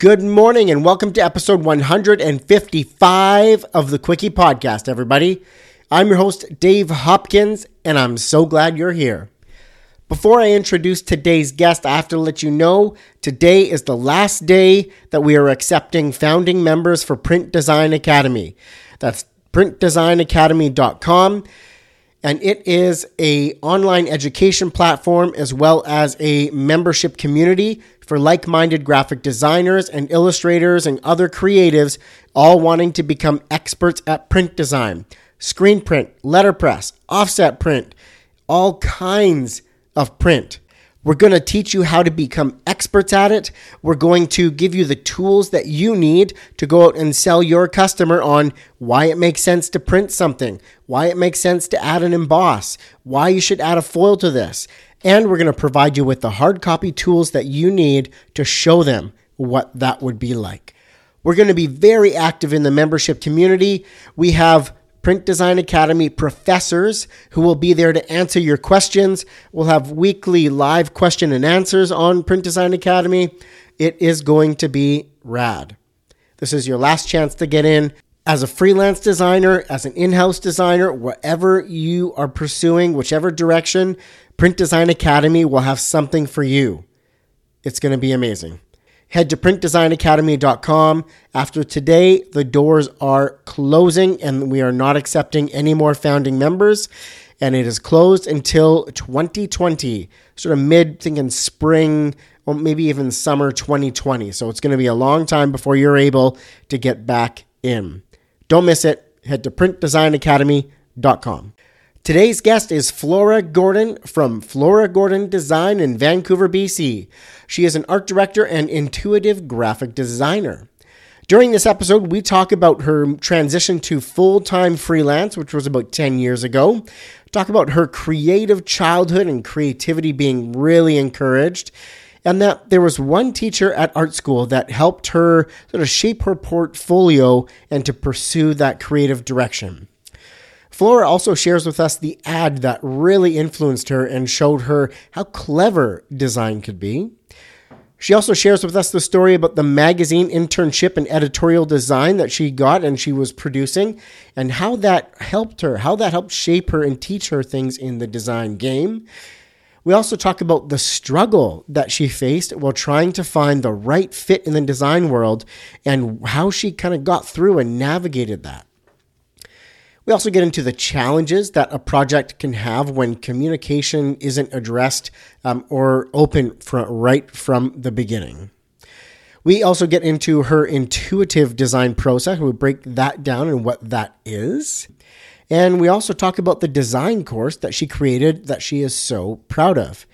Good morning and welcome to episode 155 of the Quickie Podcast, everybody. I'm your host, Dave Hopkins, and I'm so glad you're here. Before I introduce today's guest, I have to let you know today is the last day that we are accepting founding members for Print Design Academy. That's printdesignacademy.com and it is a online education platform as well as a membership community for like-minded graphic designers and illustrators and other creatives all wanting to become experts at print design screen print letterpress offset print all kinds of print we're going to teach you how to become experts at it. We're going to give you the tools that you need to go out and sell your customer on why it makes sense to print something, why it makes sense to add an emboss, why you should add a foil to this. And we're going to provide you with the hard copy tools that you need to show them what that would be like. We're going to be very active in the membership community. We have Print Design Academy professors who will be there to answer your questions. We'll have weekly live question and answers on Print Design Academy. It is going to be rad. This is your last chance to get in. As a freelance designer, as an in house designer, whatever you are pursuing, whichever direction, Print Design Academy will have something for you. It's going to be amazing. Head to printdesignacademy.com. After today, the doors are closing and we are not accepting any more founding members. And it is closed until 2020, sort of mid thinking spring or maybe even summer 2020. So it's going to be a long time before you're able to get back in. Don't miss it. Head to printdesignacademy.com. Today's guest is Flora Gordon from Flora Gordon Design in Vancouver, BC. She is an art director and intuitive graphic designer. During this episode, we talk about her transition to full time freelance, which was about 10 years ago. Talk about her creative childhood and creativity being really encouraged. And that there was one teacher at art school that helped her sort of shape her portfolio and to pursue that creative direction. Flora also shares with us the ad that really influenced her and showed her how clever design could be. She also shares with us the story about the magazine internship and editorial design that she got and she was producing, and how that helped her, how that helped shape her and teach her things in the design game. We also talk about the struggle that she faced while trying to find the right fit in the design world and how she kind of got through and navigated that. We also get into the challenges that a project can have when communication isn't addressed um, or open from, right from the beginning. We also get into her intuitive design process. We break that down and what that is. And we also talk about the design course that she created that she is so proud of.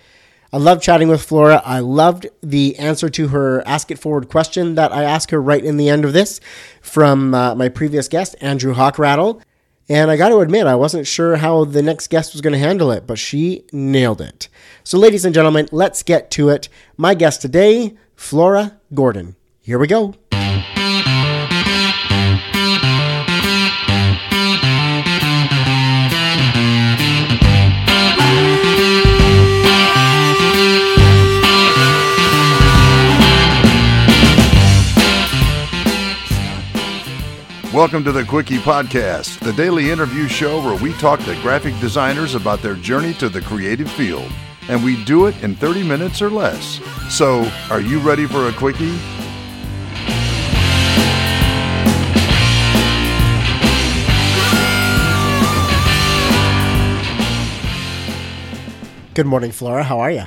I love chatting with Flora. I loved the answer to her Ask It Forward question that I asked her right in the end of this from uh, my previous guest, Andrew Hochradel. And I got to admit, I wasn't sure how the next guest was going to handle it, but she nailed it. So, ladies and gentlemen, let's get to it. My guest today, Flora Gordon. Here we go. Welcome to the Quickie Podcast, the daily interview show where we talk to graphic designers about their journey to the creative field. And we do it in 30 minutes or less. So, are you ready for a Quickie? Good morning, Flora. How are you?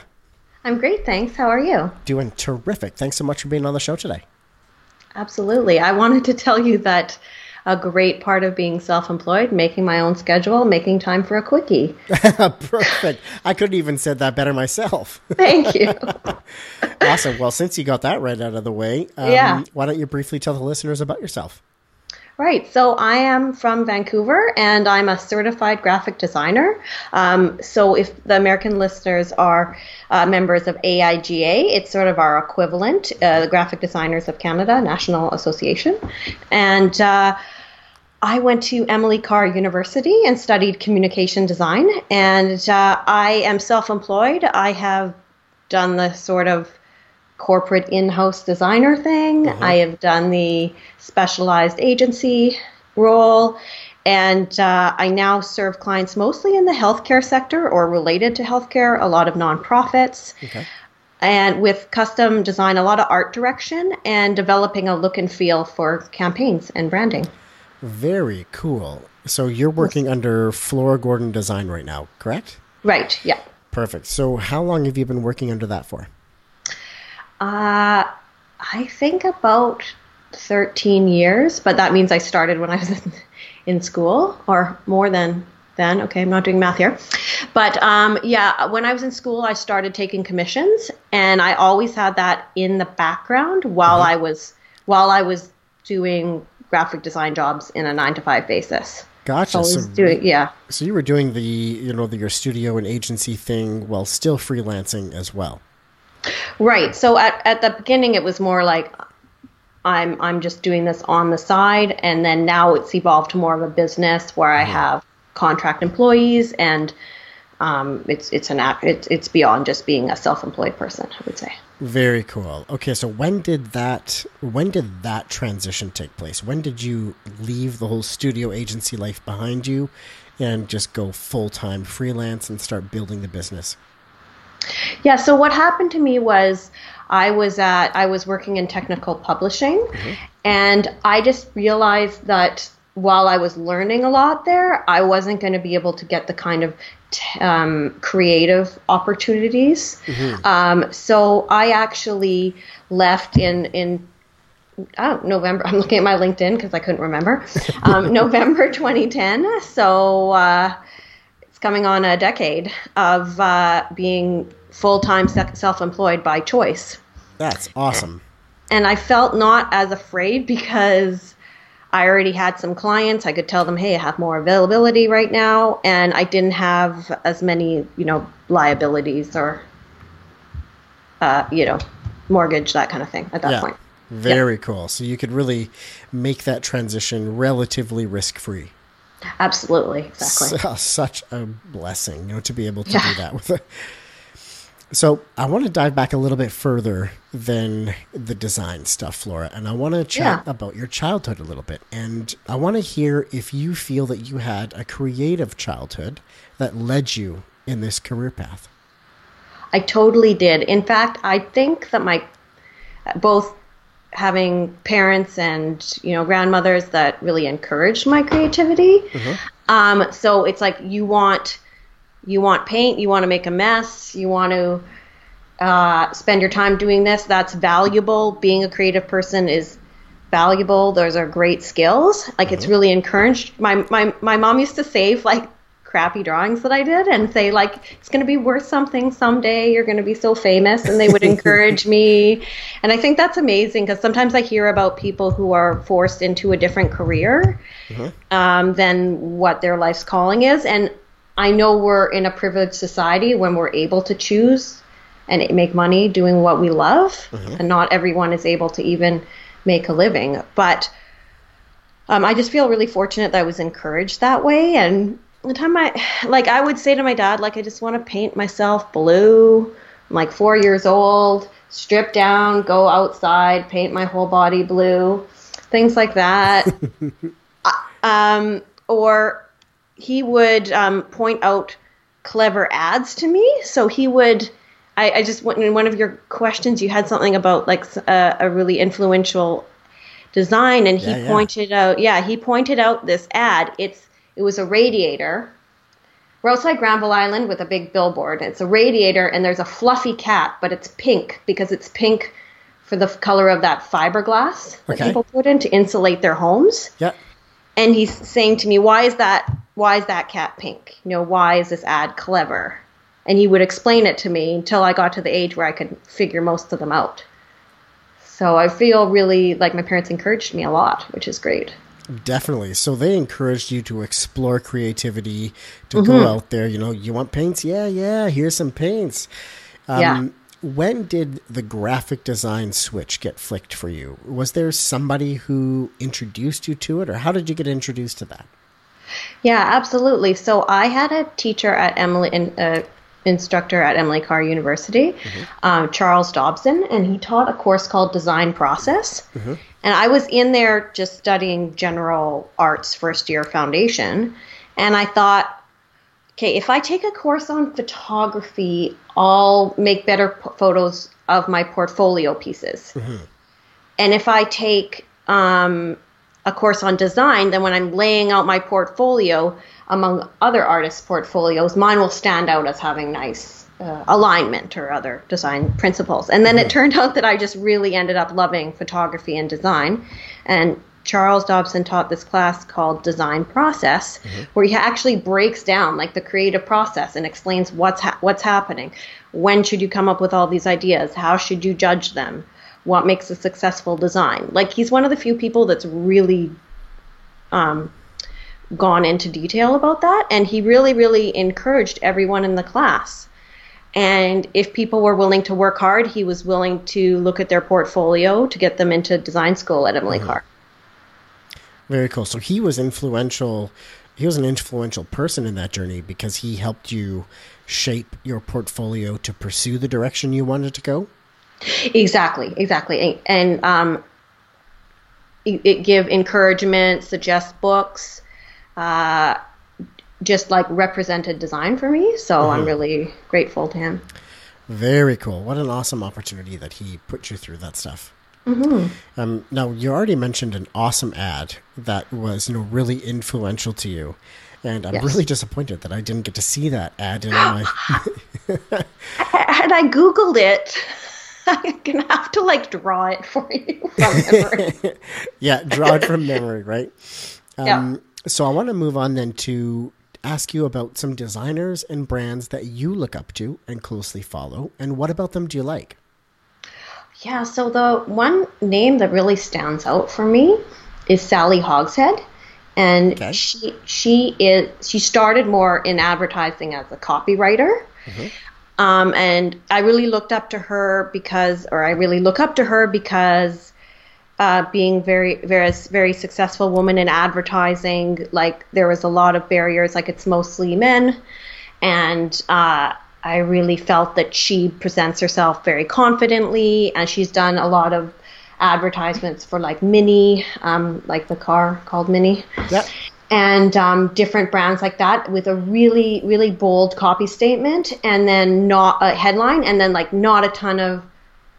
I'm great, thanks. How are you? Doing terrific. Thanks so much for being on the show today. Absolutely. I wanted to tell you that a great part of being self-employed, making my own schedule, making time for a quickie. Perfect. I couldn't even said that better myself. Thank you. awesome. Well, since you got that right out of the way, um, yeah. why don't you briefly tell the listeners about yourself? Right. So I am from Vancouver and I'm a certified graphic designer. Um, so if the American listeners are uh, members of AIGA, it's sort of our equivalent, uh, the Graphic Designers of Canada National Association. And uh, I went to Emily Carr University and studied communication design. And uh, I am self employed. I have done the sort of corporate in-house designer thing. I have done the specialized agency role, and uh, I now serve clients mostly in the healthcare sector or related to healthcare. A lot of nonprofits. Okay. And with custom design, a lot of art direction and developing a look and feel for campaigns and branding. Very cool. So you're working under Flora Gordon Design right now, correct? Right, yeah. Perfect. So how long have you been working under that for? Uh, I think about 13 years, but that means I started when I was in, school or more than then. Okay, I'm not doing math here. But um, yeah, when I was in school, I started taking commissions, and I always had that in the background while I was while I was doing graphic design jobs in a nine to five basis. Gotcha. Always So, doing, yeah. so you were doing the you know the, your studio and agency thing while still freelancing as well. Right. So at, at the beginning, it was more like I'm I'm just doing this on the side, and then now it's evolved to more of a business where I have contract employees, and um, it's it's an act. It's it's beyond just being a self-employed person. I would say. Very cool. Okay, so when did that when did that transition take place? When did you leave the whole studio agency life behind you and just go full-time freelance and start building the business? Yeah. So what happened to me was I was at I was working in technical publishing, and I just realized that while I was learning a lot there, I wasn't going to be able to get the kind of t- um, creative opportunities. Um, so I actually left in in oh, November. I'm looking at my LinkedIn because I couldn't remember. Um, November 2010. So uh, it's coming on a decade of uh, being full time self employed by choice. That's awesome. And I felt not as afraid because I already had some clients. I could tell them, hey, I have more availability right now. And I didn't have as many, you know, liabilities or, uh, you know, mortgage, that kind of thing at that Yeah. point. Very cool. So you could really make that transition relatively risk-free. Absolutely. Exactly. Su- such a blessing, you know, to be able to Yeah. do that with it. So I want to dive back a little bit further than the design stuff, Flora, and I want to chat Yeah. about your childhood a little bit. And I want to hear if you feel that you had a creative childhood that led you in this career path. I totally did. In fact, I think that my both having parents and you know grandmothers that really encouraged my creativity. Um, so it's like you want you want paint, you want to make a mess, you want to uh, spend your time doing this. That's valuable. Being a creative person is valuable. Those are great skills. Like it's really encouraged. My my my mom used to save like crappy drawings that I did and say like it's going to be worth something someday. You're going to be so famous, and they would encourage me. And I think that's amazing because sometimes I hear about people who are forced into a different career um, than what their life's calling is, and I know we're in a privileged society when we're able to choose and make money doing what we love, and not everyone is able to even make a living. But um, I just feel really fortunate that I was encouraged that way. And the time I, like, I would say to my dad, like, I just want to paint myself blue. I'm like four years old, strip down, go outside, paint my whole body blue, things like that. um, or he would um, point out clever ads to me. So he would. I, I just in one of your questions, you had something about like a really influential design, and he Yeah, yeah. pointed out. Yeah, he pointed out this ad. It's it was a radiator. We're outside Granville Island with a big billboard. It's a radiator, and there's a fluffy cat, but it's pink because it's pink for the color of that fiberglass that people put in to insulate their homes Yeah. and he's saying to me, "Why is that? Why is that cat pink? You know, why is this ad clever?" And he would explain it to me until I got to the age where I could figure most of them out. So I feel really like my parents encouraged me a lot, which is great. Definitely. So they encouraged you to explore creativity, to Mm-hmm. go out there. You know, you want paints? Yeah, yeah. Here's some paints. Um, Yeah. When did the graphic design switch get flicked for you? Was there somebody who introduced you to it, or how did you get introduced to that? Yeah, absolutely. So I had a teacher at Emily in uh, instructor at Emily Carr University, um, Charles Dobson, and he taught a course called Design Process. And I was in there just studying general arts first year foundation, and I thought, okay, if I take a course on photography, I'll make better p- photos of my portfolio pieces. And if I take um, a course on design, then when I'm laying out my portfolio among other artists' portfolios, mine will stand out as having nice uh, alignment or other design principles. And then it turned out that I just really ended up loving photography and design. And Charles Dobson taught this class called Design Process, where he actually breaks down like the creative process and explains what's ha- what's happening. When should you come up with all these ideas? How should you judge them? What makes a successful design? Like he's one of the few people that's really um, gone into detail about that, and he really, really encouraged everyone in the class. And if people were willing to work hard, he was willing to look at their portfolio to get them into design school at Emily Carr. Very cool. So he was influential. He was an influential person in that journey because he helped you shape your portfolio to pursue the direction you wanted to go. Exactly, exactly. And, and um, it, it give encouragement, suggest books, uh, just like represented design for me. So I'm really grateful to him. Very cool. What an awesome opportunity that he put you through that stuff. Um, now you already mentioned an awesome ad that was you know really influential to you, and I'm Yes. really disappointed that I didn't get to see that ad in my. And I googled it. I'm gonna have to like draw it for you from memory. yeah, draw it from memory, right? yeah. Um, so I want to move on then to ask you about some designers and brands that you look up to and closely follow, and what about them do you like? Yeah, so the one name that really stands out for me is Sally Hogshead. And Okay. she she is she started more in advertising as a copywriter. Um, and I really looked up to her because or I really look up to her because uh, being very very very successful woman in advertising, like there was a lot of barriers, like it's mostly men and uh, I really felt that she presents herself very confidently, and she's done a lot of advertisements for like Mini, um, like the car called Mini, Yep. And um, different brands like that with a really really bold copy statement, and then not a headline, and then like not a ton of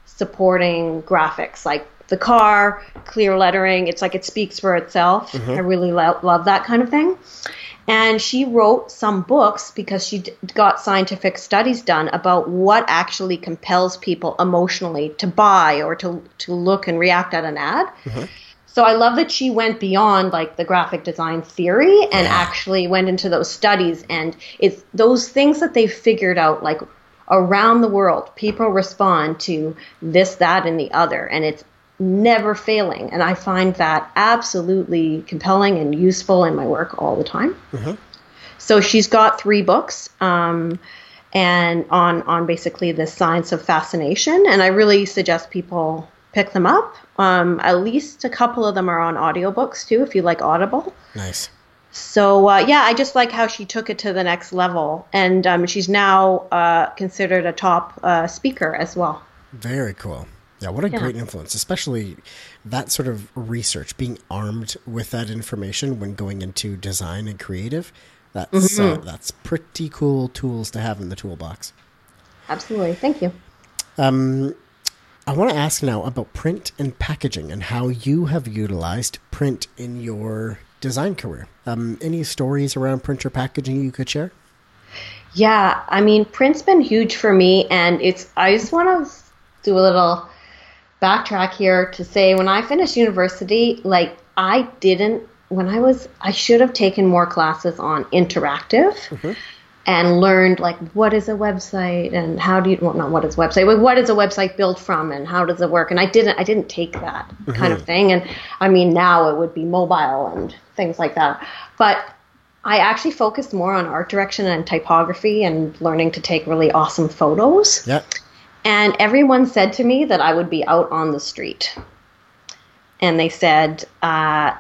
supporting graphics like the car clear lettering it's like it speaks for itself. I really lo- love that kind of thing. And she wrote some books because she d- got scientific studies done about what actually compels people emotionally to buy or to to look and react at an ad so I love that she went beyond like the graphic design theory and actually went into those studies. And it's those things that they figured out like around the world people respond to this that and the other and it's never failing. And I find that absolutely compelling and useful in my work all the time. So she's got three books um, and on on basically the science of fascination. And I really suggest people pick them up. Um, at least a couple of them are on audiobooks too if you like Audible. Nice. So uh, yeah, I just like how she took it to the next level, and um, she's now uh, considered a top uh, speaker as well. Very cool. Yeah, what a great influence, especially that sort of research, being armed with that information when going into design and creative. That's uh, that's pretty cool tools to have in the toolbox. Absolutely, thank you. I want to ask now about print and packaging and how you have utilized print in your design career. Um, any stories around print or packaging you could share? Yeah, I mean, print's been huge for me, and it's. I just want to do a little backtrack here to say when I finished university, like I didn't. When I was, I should have taken more classes on interactive. And learned like what is a website and how do you well not what is a website but what is a website built from and how does it work and I didn't I didn't take that kind of thing and I mean now it would be mobile and things like that but I actually focused more on art direction and typography and learning to take really awesome photos. Yeah. And everyone said to me that I would be out on the street. And they said, uh,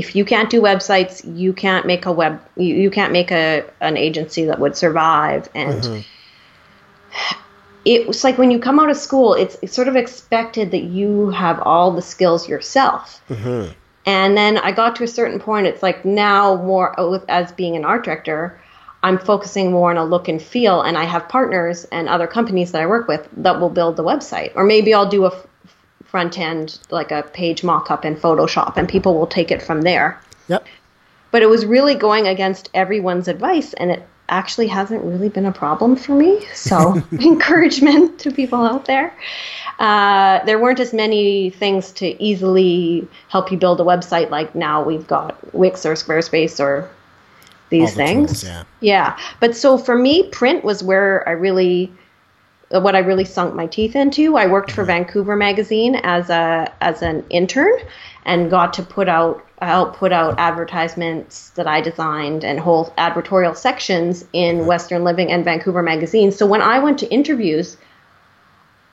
if you can't do websites, you can't make a web, you, you can't make a an agency that would survive. And it was like when you come out of school, it's, it's sort of expected that you have all the skills yourself. Mm-hmm. And then I got to a certain point. It's like now more as being an art director, I'm focusing more on a look and feel, and I have partners and other companies that I work with that will build the website, or maybe I'll do a front end like a page mock-up in Photoshop, and people will take it from there. Yep. But it was really going against everyone's advice, and it actually hasn't really been a problem for me. So, encouragement to people out there. Uh, there weren't as many things to easily help you build a website like now we've got Wix or Squarespace or these the things. Tools, yeah. Yeah. But so for me, print was where I really what I really sunk my teeth into. I worked for mm-hmm. Vancouver Magazine as a as an intern and got to put out help put out advertisements that I designed and whole advertorial sections in Western Living and Vancouver Magazine. So when I went to interviews,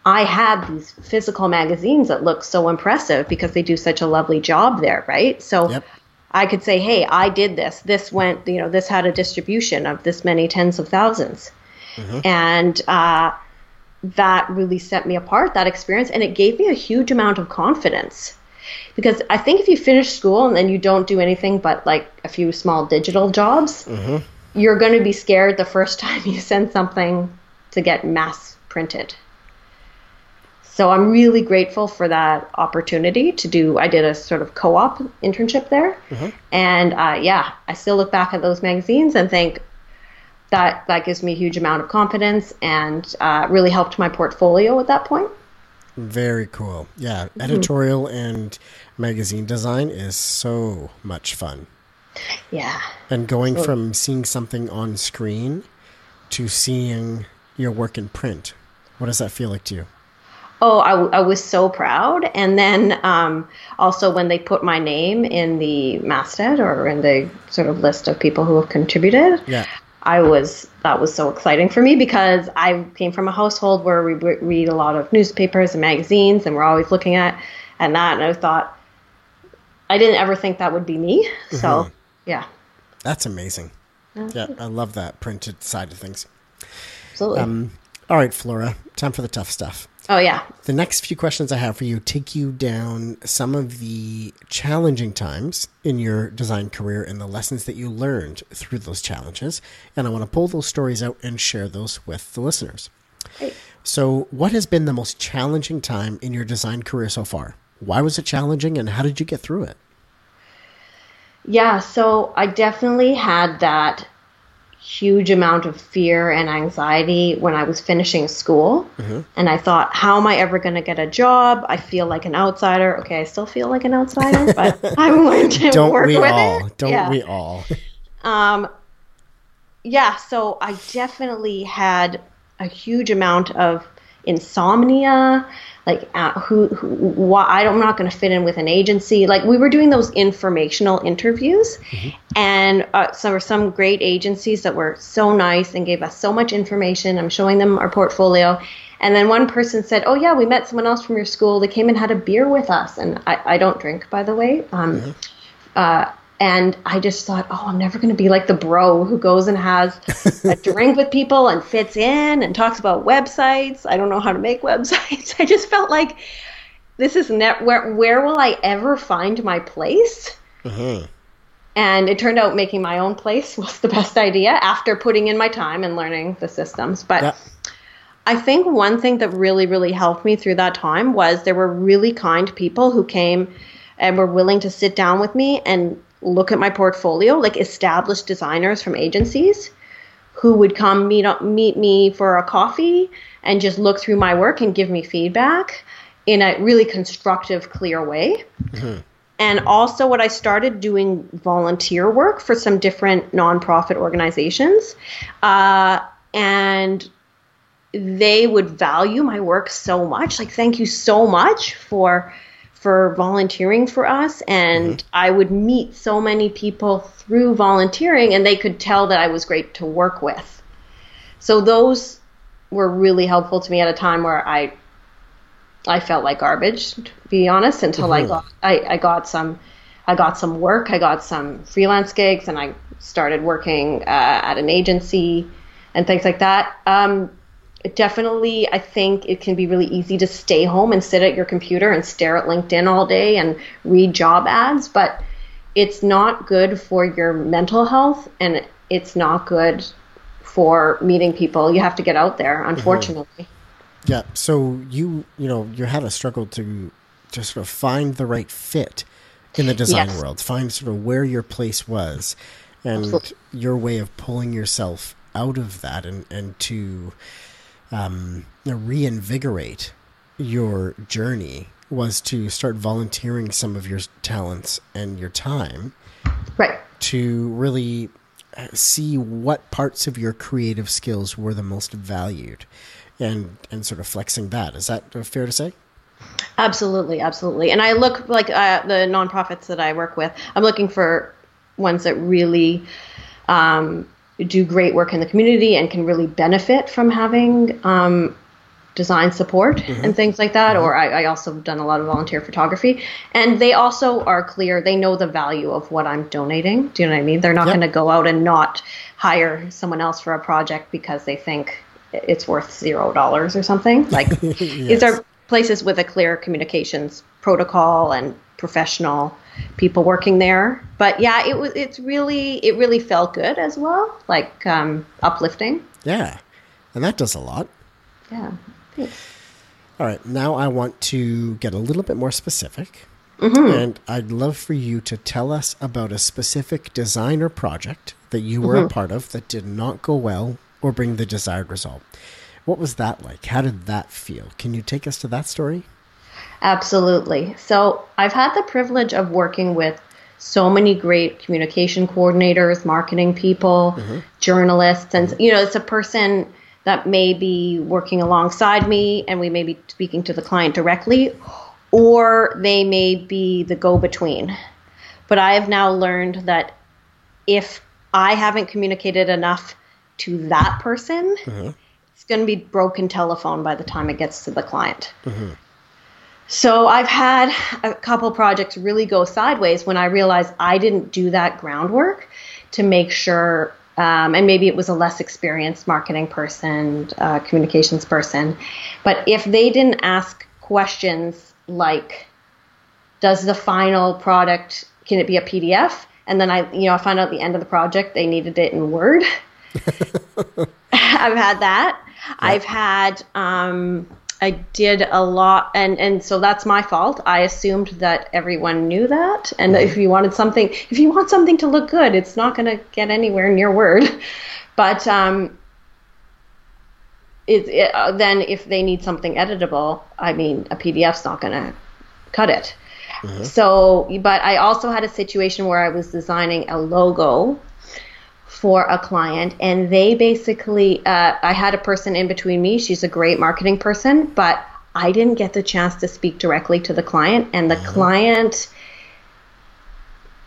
I had these physical magazines that looked so impressive because they do such a lovely job there, right? So yep. I could say, "Hey, I did this. This went, you know, this had a distribution of this many tens of 1000s mm-hmm. and uh, that really set me apart. That experience, and it gave me a huge amount of confidence because I think if you finish school and then you don't do anything but like a few small digital jobs, mm-hmm. you're going to be scared the first time you send something to get mass printed. So I'm really grateful for that opportunity to do. I did a sort of co-op internship there, mm-hmm. and uh, yeah, I still look back at those magazines and think that that gives me a huge amount of confidence and uh, really helped my portfolio at that point. Very cool. Yeah, mm-hmm. editorial and magazine design is so much fun. Yeah. And going from seeing something on screen to seeing your work in print, what does that feel like to you? Oh, I, I was so proud. And then um, also when they put my name in the masthead or in the sort of list of people who have contributed, yeah. I was that was so exciting for me because I came from a household where we read a lot of newspapers and magazines, and we're always looking at and that. And I thought I didn't ever think that would be me. So mm-hmm. yeah, that's amazing. Yeah, I love that printed side of things. Absolutely. Um, all right, Flora, time for the tough stuff. Oh, yeah. The next few questions I have for you take you down some of the challenging times in your design career and the lessons that you learned through those challenges. And I want to pull those stories out and share those with the listeners. Great. So, what has been the most challenging time in your design career so far? Why was it challenging and how did you get through it? Yeah, so I definitely had that huge amount of fear and anxiety when I was finishing school. Mm-hmm. And I thought, how am I ever going to get a job? I feel like an outsider. Okay, I still feel like an outsider, but I'm going to Don't work we with all? it. Don't yeah. we all? um, yeah, so I definitely had a huge amount of insomnia like uh, who, who why I'm not going to fit in with an agency. Like we were doing those informational interviews, mm-hmm. and uh, so were some great agencies that were so nice and gave us so much information. I'm showing them our portfolio. And then one person said, "Oh yeah, we met someone else from your school. They came and had a beer with us." And I, I don't drink, by the way. Um, mm-hmm. uh, and I just thought, oh, I'm never going to be like the bro who goes and has a drink with people and fits in and talks about websites. I don't know how to make websites. I just felt like this is net. Where where will I ever find my place? Mm-hmm. And it turned out making my own place was the best idea after putting in my time and learning the systems. But yeah. I think one thing that really, really helped me through that time was there were really kind people who came and were willing to sit down with me and look at my portfolio, like established designers from agencies who would come meet up, meet me for a coffee and just look through my work and give me feedback in a really constructive, clear way. Mm-hmm. And also, what I started doing volunteer work for some different nonprofit organizations, uh, and they would value my work so much. Like, thank you so much for for volunteering for us and mm-hmm. I would meet so many people through volunteering and they could tell that I was great to work with. So those were really helpful to me at a time where I I felt like garbage to be honest until mm-hmm. I got I, I got some I got some work, I got some freelance gigs and I started working uh, at an agency and things like that. Um, definitely, I think it can be really easy to stay home and sit at your computer and stare at LinkedIn all day and read job ads, but it's not good for your mental health and it's not good for meeting people. You have to get out there, unfortunately. Mm-hmm. Yeah. So you, you know, you had a struggle to just sort of find the right fit in the design yes. world, find sort of where your place was and Absolutely. your way of pulling yourself out of that and, and to um, reinvigorate your journey was to start volunteering some of your talents and your time right. to really uh, see what parts of your creative skills were the most valued and and sort of flexing that. Is that fair to say? Absolutely absolutely. And i look like uh, the nonprofits that i work with i'm looking for ones that really um, do great work in the community and can really benefit from having um, design support mm-hmm. and things like that. Mm-hmm. Or I, I, also have done a lot of volunteer photography, and they also are clear. They know the value of what I'm donating. Do you know what I mean? They're not yep. going to go out and not hire someone else for a project because they think it's worth zero dollars or something. Like yes. these are places with a clear communications protocol and professional people working there. But yeah, it was it's really it really felt good as well, like um, uplifting. Yeah, and that does a lot. Yeah. All right, now I want to get a little bit more specific. Mm-hmm. And I'd love for you to tell us about a specific design or project that you were mm-hmm. a part of that did not go well or bring the desired result. What was that like? How did that feel? Can you take us to that story? Absolutely. So I've had the privilege of working with so many great communication coordinators, marketing people, mm-hmm. journalists, and you know, it's a person that may be working alongside me and we may be speaking to the client directly, or they may be the go between. But I have now learned that if I haven't communicated enough to that person, mm-hmm. it's going to be broken telephone by the time it gets to the client. Mm-hmm. So I've had a couple projects really go sideways when I realized I didn't do that groundwork to make sure, um, and maybe it was a less experienced marketing person, uh, communications person, but if they didn't ask questions like, does the final product can it be a PDF? And then I, you know, I found out at the end of the project they needed it in Word. I've had that. I've had. Um, I did a lot, and and so that's my fault. I assumed that everyone knew that, and mm-hmm. if you wanted something, if you want something to look good, it's not going to get anywhere near Word. But um, it, it uh, then if they need something editable, I mean, a PDF's not going to cut it. Mm-hmm. So, but I also had a situation where I was designing a logo for a client and they basically uh, i had a person in between me she's a great marketing person but i didn't get the chance to speak directly to the client and the mm-hmm. client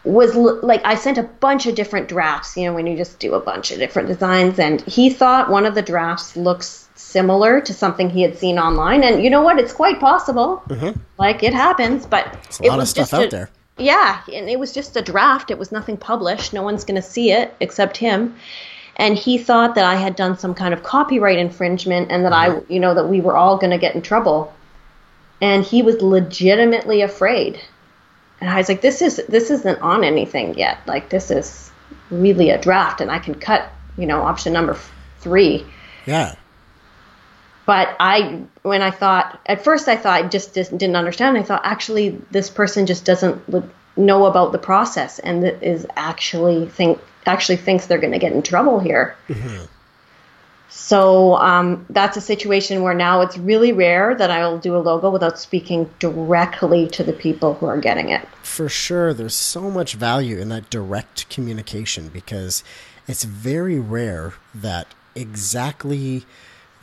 was like i sent a bunch of different drafts you know when you just do a bunch of different designs and he thought one of the drafts looks similar to something he had seen online and you know what it's quite possible mm-hmm. like it happens but it's a lot of stuff out a, there yeah, and it was just a draft. It was nothing published. No one's going to see it except him. And he thought that I had done some kind of copyright infringement and that I, mm-hmm. you know, that we were all going to get in trouble. And he was legitimately afraid. And I was like, this is this isn't on anything yet. Like this is really a draft, and I can cut, you know, option number three. Yeah. But I, when I thought, at first I thought I just didn't understand. I thought actually this person just doesn't know about the process and is actually think actually thinks they're going to get in trouble here. Mm-hmm. So um, that's a situation where now it's really rare that I'll do a logo without speaking directly to the people who are getting it. For sure, there's so much value in that direct communication because it's very rare that exactly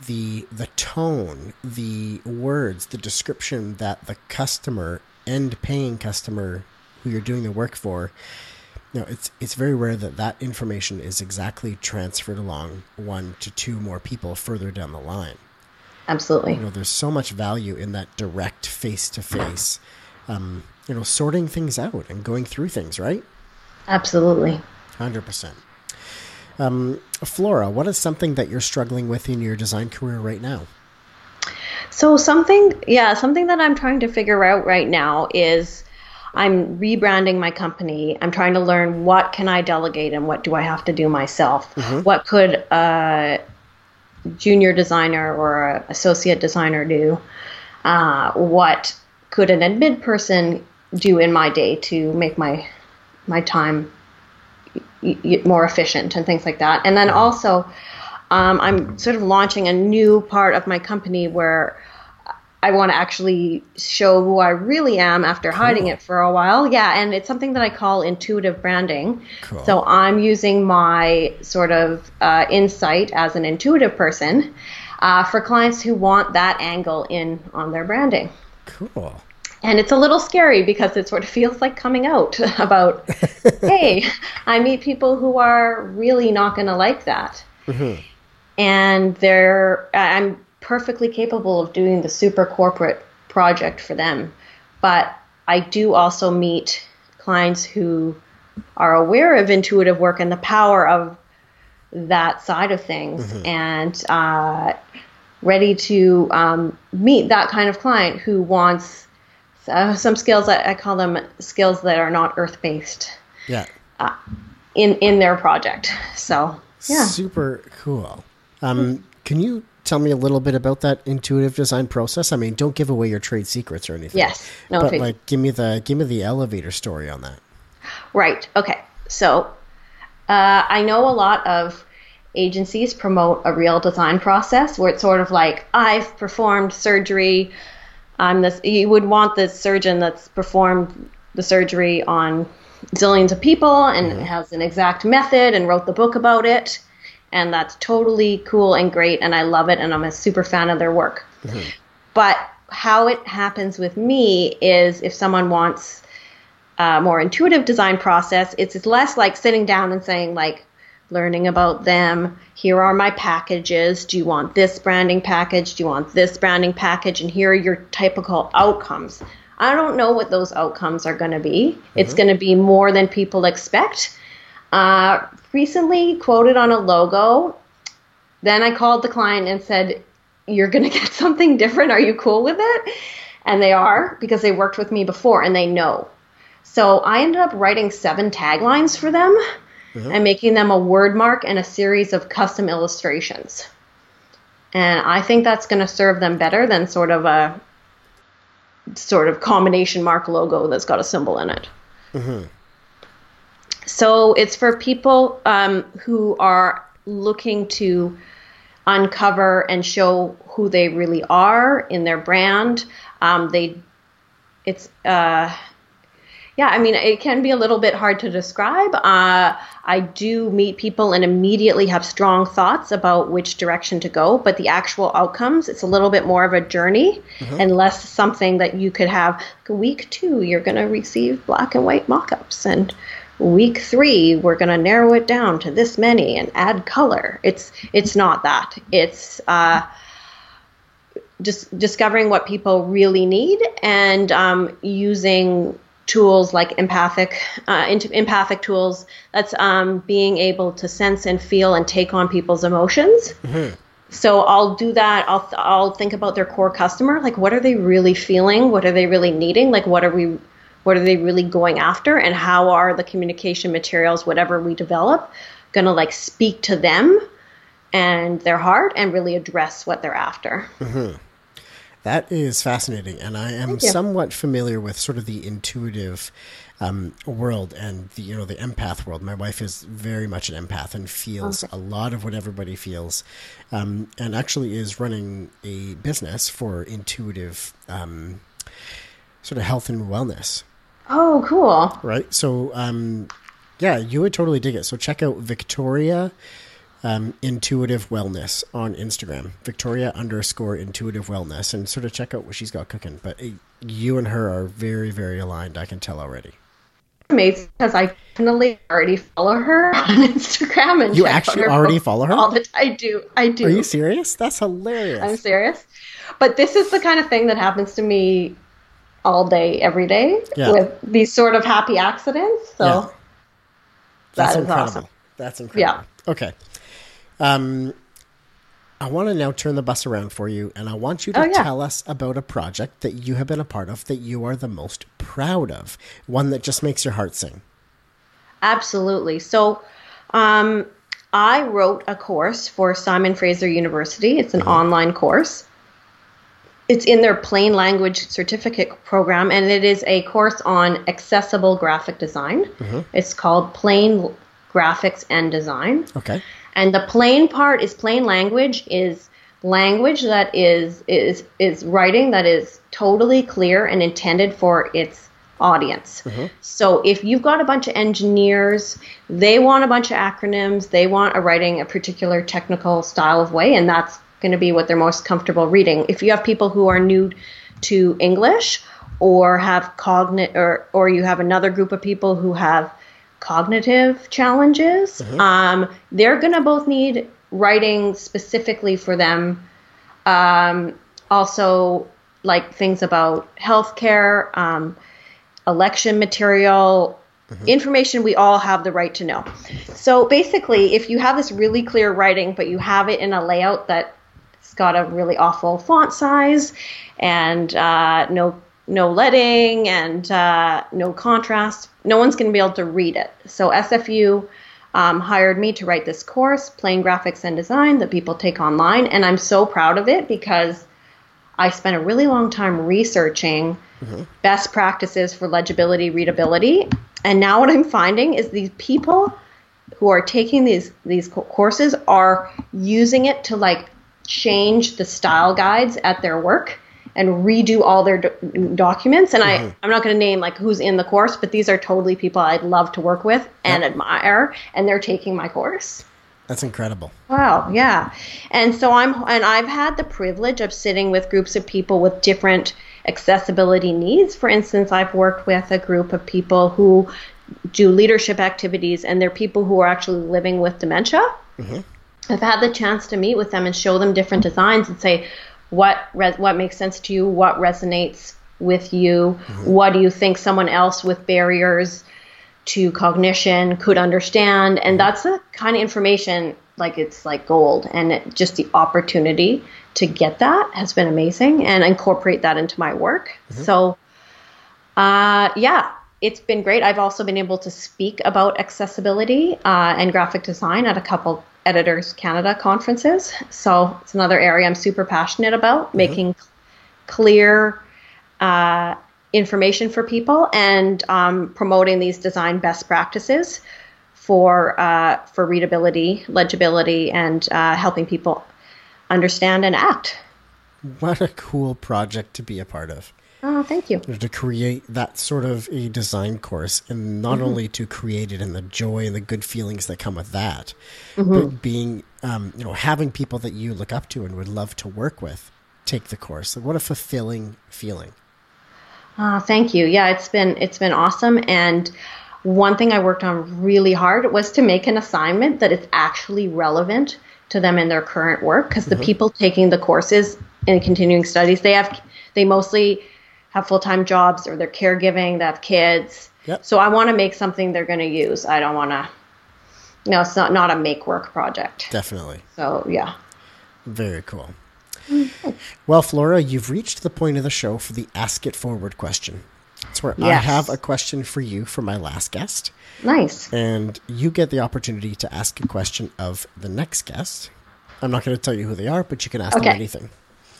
the the tone, the words, the description that the customer end paying customer who you're doing the work for, you know, it's it's very rare that that information is exactly transferred along one to two more people further down the line. Absolutely. You know, there's so much value in that direct face to face, you know, sorting things out and going through things, right? Absolutely. Hundred percent. Um, Flora, what is something that you're struggling with in your design career right now? So something, yeah, something that I'm trying to figure out right now is I'm rebranding my company. I'm trying to learn what can I delegate and what do I have to do myself. What could a junior designer or a associate designer do? Uh, what could an admin person do in my day to make my my time more efficient and things like that? And then also, um, I'm sort of launching a new part of my company where I want to actually show who I really am after hiding it for a while. Yeah, and it's something that I call intuitive branding. Cool. So I'm using my sort of uh, insight as an intuitive person uh, for clients who want that angle in on their branding. Cool. And it's a little scary because it sort of feels like coming out about, hey, I meet people who are really not going to like that. And they're, I'm perfectly capable of doing the super corporate project for them. But I do also meet clients who are aware of intuitive work and the power of that side of things and uh, ready to um, meet that kind of client who wants uh, some skills I, I call them skills that are not earth based Yeah. in in their project so yeah Super cool. Um, can you tell me a little bit about that intuitive design process? I mean, don't give away your trade secrets or anything. Yes. No but trade like, give me the give me the elevator story on that. Right. Okay. So uh, I know a lot of agencies promote a real design process where it's sort of like I've performed surgery. I'm this. You would want the surgeon that's performed the surgery on zillions of people and mm-hmm. has an exact method and wrote the book about it. And that's totally cool and great, and I love it, and I'm a super fan of their work. Mm-hmm. But how it happens with me is if someone wants a more intuitive design process, it's, it's less like sitting down and saying, like, learning about them. Here are my packages. Do you want this branding package? Do you want this branding package? And here are your typical outcomes. I don't know what those outcomes are going to be. It's going to be more than people expect. Uh, recently quoted on a logo. Then I called the client and said, You're going to get something different. Are you cool with it? And they are because they worked with me before and they know. So I ended up writing seven taglines for them and making them a word mark and a series of custom illustrations. And I think that's going to serve them better than sort of a sort of combination mark logo that's got a symbol in it. So it's for people um, who are looking to uncover and show who they really are in their brand. Um, they, it's, uh, yeah, I mean, it can be a little bit hard to describe. Uh, I do meet people and immediately have strong thoughts about which direction to go, but the actual outcomes, it's a little bit more of a journey and less something that you could have. Week two, you're going to receive black and white mock ups. And week three, we're going to narrow it down to this many and add color. It's, it's not that. It's, uh, just discovering what people really need and um, using tools like empathic uh, into empathic tools that's um, being able to sense and feel and take on people's emotions. So i'll do that. I'll, I'll think about their core customer. Like what are they really feeling? What are they really needing? Like what are we what are they really going after? And how are the communication materials whatever we develop going to like speak to them and their heart and really address what they're after That is fascinating, and I am somewhat familiar with sort of the intuitive um, world and the you know the empath world. My wife is very much an empath and feels a lot of what everybody feels, um, and actually is running a business for intuitive um, sort of health and wellness. oh cool Right. So, um, yeah, you would totally dig it. So check out Victoria um, Intuitive Wellness on Instagram, Victoria underscore Intuitive Wellness, and sort of check out what she's got cooking. But uh, you and her are very, very aligned. I can tell already. amazing because I definitely already follow her on Instagram and You actually already follow her? All the I do. I do. Are you serious? That's hilarious. I'm serious. But this is the kind of thing that happens to me all day, every day, Yeah. with these sort of happy accidents. So Yeah. That's that is incredible. awesome. That's incredible. Yeah. Okay. Um, I want to now turn the bus around for you, and I want you to Oh, yeah. tell us about a project that you have been a part of that you are the most proud of, one that just makes your heart sing. Absolutely. So, um, I wrote a course for Simon Fraser University. It's an online course. It's in their plain language certificate program, and it is a course on accessible graphic design. It's called Plain Graphics and Design. Okay. And the plain part is plain language is language that is is is writing that is totally clear and intended for its audience. Mm-hmm. So if you've got a bunch of engineers, they want a bunch of acronyms, they want a writing a particular technical style of way and that's going to be what they're most comfortable reading. If you have people who are new to English or have cognit or or you have another group of people who have cognitive challenges. Um, they're going to both need writing specifically for them. Um, also, like things about healthcare, um, election material, information we all have the right to know. So basically, if you have this really clear writing, but you have it in a layout that's got a really awful font size and uh, no no leading and uh, no contrast, no one's going to be able to read it. So SFU um, hired me to write this course, Plain Graphics and Design, that people take online, and I'm so proud of it because I spent a really long time researching best practices for legibility, readability, and now what I'm finding is these people who are taking these these courses are using it to like change the style guides at their work and redo all their do- documents and I uh-huh. I'm not going to name like who's in the course but these are totally people I'd love to work with and admire and they're taking my course. That's incredible. Wow, yeah. And so I'm and I've had the privilege of sitting with groups of people with different accessibility needs. For instance, I've worked with a group of people who do leadership activities and they're people who are actually living with dementia. Mm-hmm. I've had the chance to meet with them and show them different designs and say what res- what makes sense to you, what resonates with you, what do you think someone else with barriers to cognition could understand? And that's the kind of information like it's like gold. And it, just the opportunity to get that has been amazing and incorporate that into my work. So uh, yeah it's been great. I've also been able to speak about accessibility uh, and graphic design at a couple editors canada conferences so it's another area i'm super passionate about making clear uh, information for people and um, promoting these design best practices for uh, for readability, legibility, and uh, helping people understand and act. What a cool project to be a part of. Oh, thank you. To create that sort of a design course, and not mm-hmm. only to create it and the joy and the good feelings that come with that, mm-hmm. but being, um, you know, having people that you look up to and would love to work with take the course. What a fulfilling feeling. Oh, thank you. Yeah, it's been it's been awesome. And one thing I worked on really hard was to make an assignment that is actually relevant to them in their current work. Because the mm-hmm. people taking the courses in continuing studies, they have they mostly have full time jobs or they're caregiving, they have kids. Yep. So I want to make something they're going to use. I don't want to. No, it's not not a make work project. Definitely. So yeah. Very cool. Well, Flora, you've reached the point of the show for the Ask It Forward question. It's where I have a question for you for my last guest, Nice. and you get the opportunity to ask a question of the next guest. I'm not going to tell you who they are, but you can ask them Okay. anything.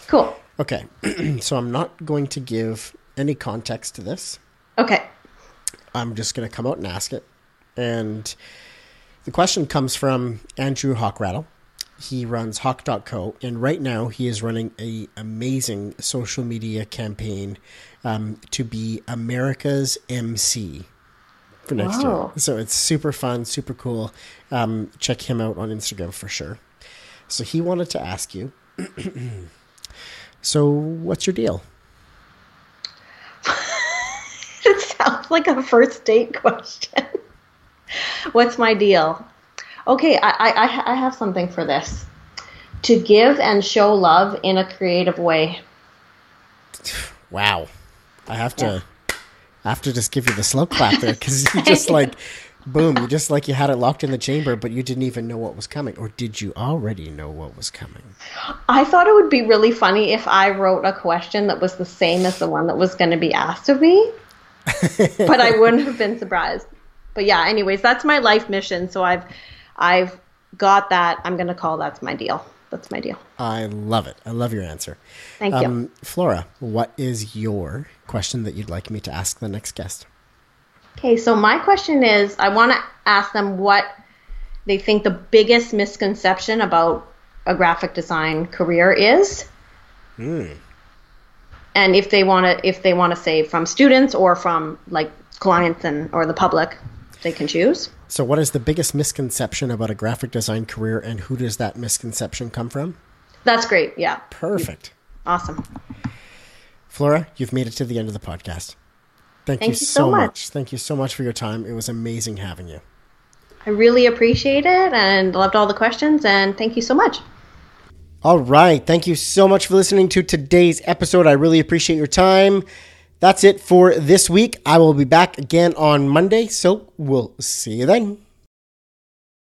Cool. Okay, so I'm not going to give any context to this. Okay. I'm just going to come out and ask it. And the question comes from Andrew Hawkrattle. He runs Hawk.co, and right now he is running a amazing social media campaign um, to be America's MC for next year. So it's super fun, super cool. Um, check him out on Instagram for sure. So he wanted to ask you. so what's your deal? It sounds like a first date question. What's my deal? Okay, I, I, I- have something for this. To give and show love in a creative way. Wow. I have to I have to just give you the slow clap there because you just like Boom, you just like you had it locked in the chamber, but you didn't even know what was coming. Or did you already know what was coming? I thought it would be really funny if I wrote a question that was the same as the one that was going to be asked of me, but I wouldn't have been surprised. But yeah, anyways, that's my life mission. So I've, I've got that. I'm going to call that's my deal. That's my deal. I love it. I love your answer. Thank you. Um, Flora, what is your question that you'd like me to ask the next guest? Okay, so my question is I want to ask them what they think the biggest misconception about a graphic design career is. Hmm. And if they want to if they want to say from students or from like clients and or the public, they can choose. So what is the biggest misconception about a graphic design career and who does that misconception come from? That's great. Yeah. Perfect. Awesome. Flora, you've made it to the end of the podcast. Thank, Thank you, you so much. much. Thank you so much for your time. It was amazing having you. I really appreciate it and loved all the questions and thank you so much. All right. Thank you so much for listening to today's episode. I really appreciate your time. That's it for this week. I will be back again on Monday, so we'll see you then.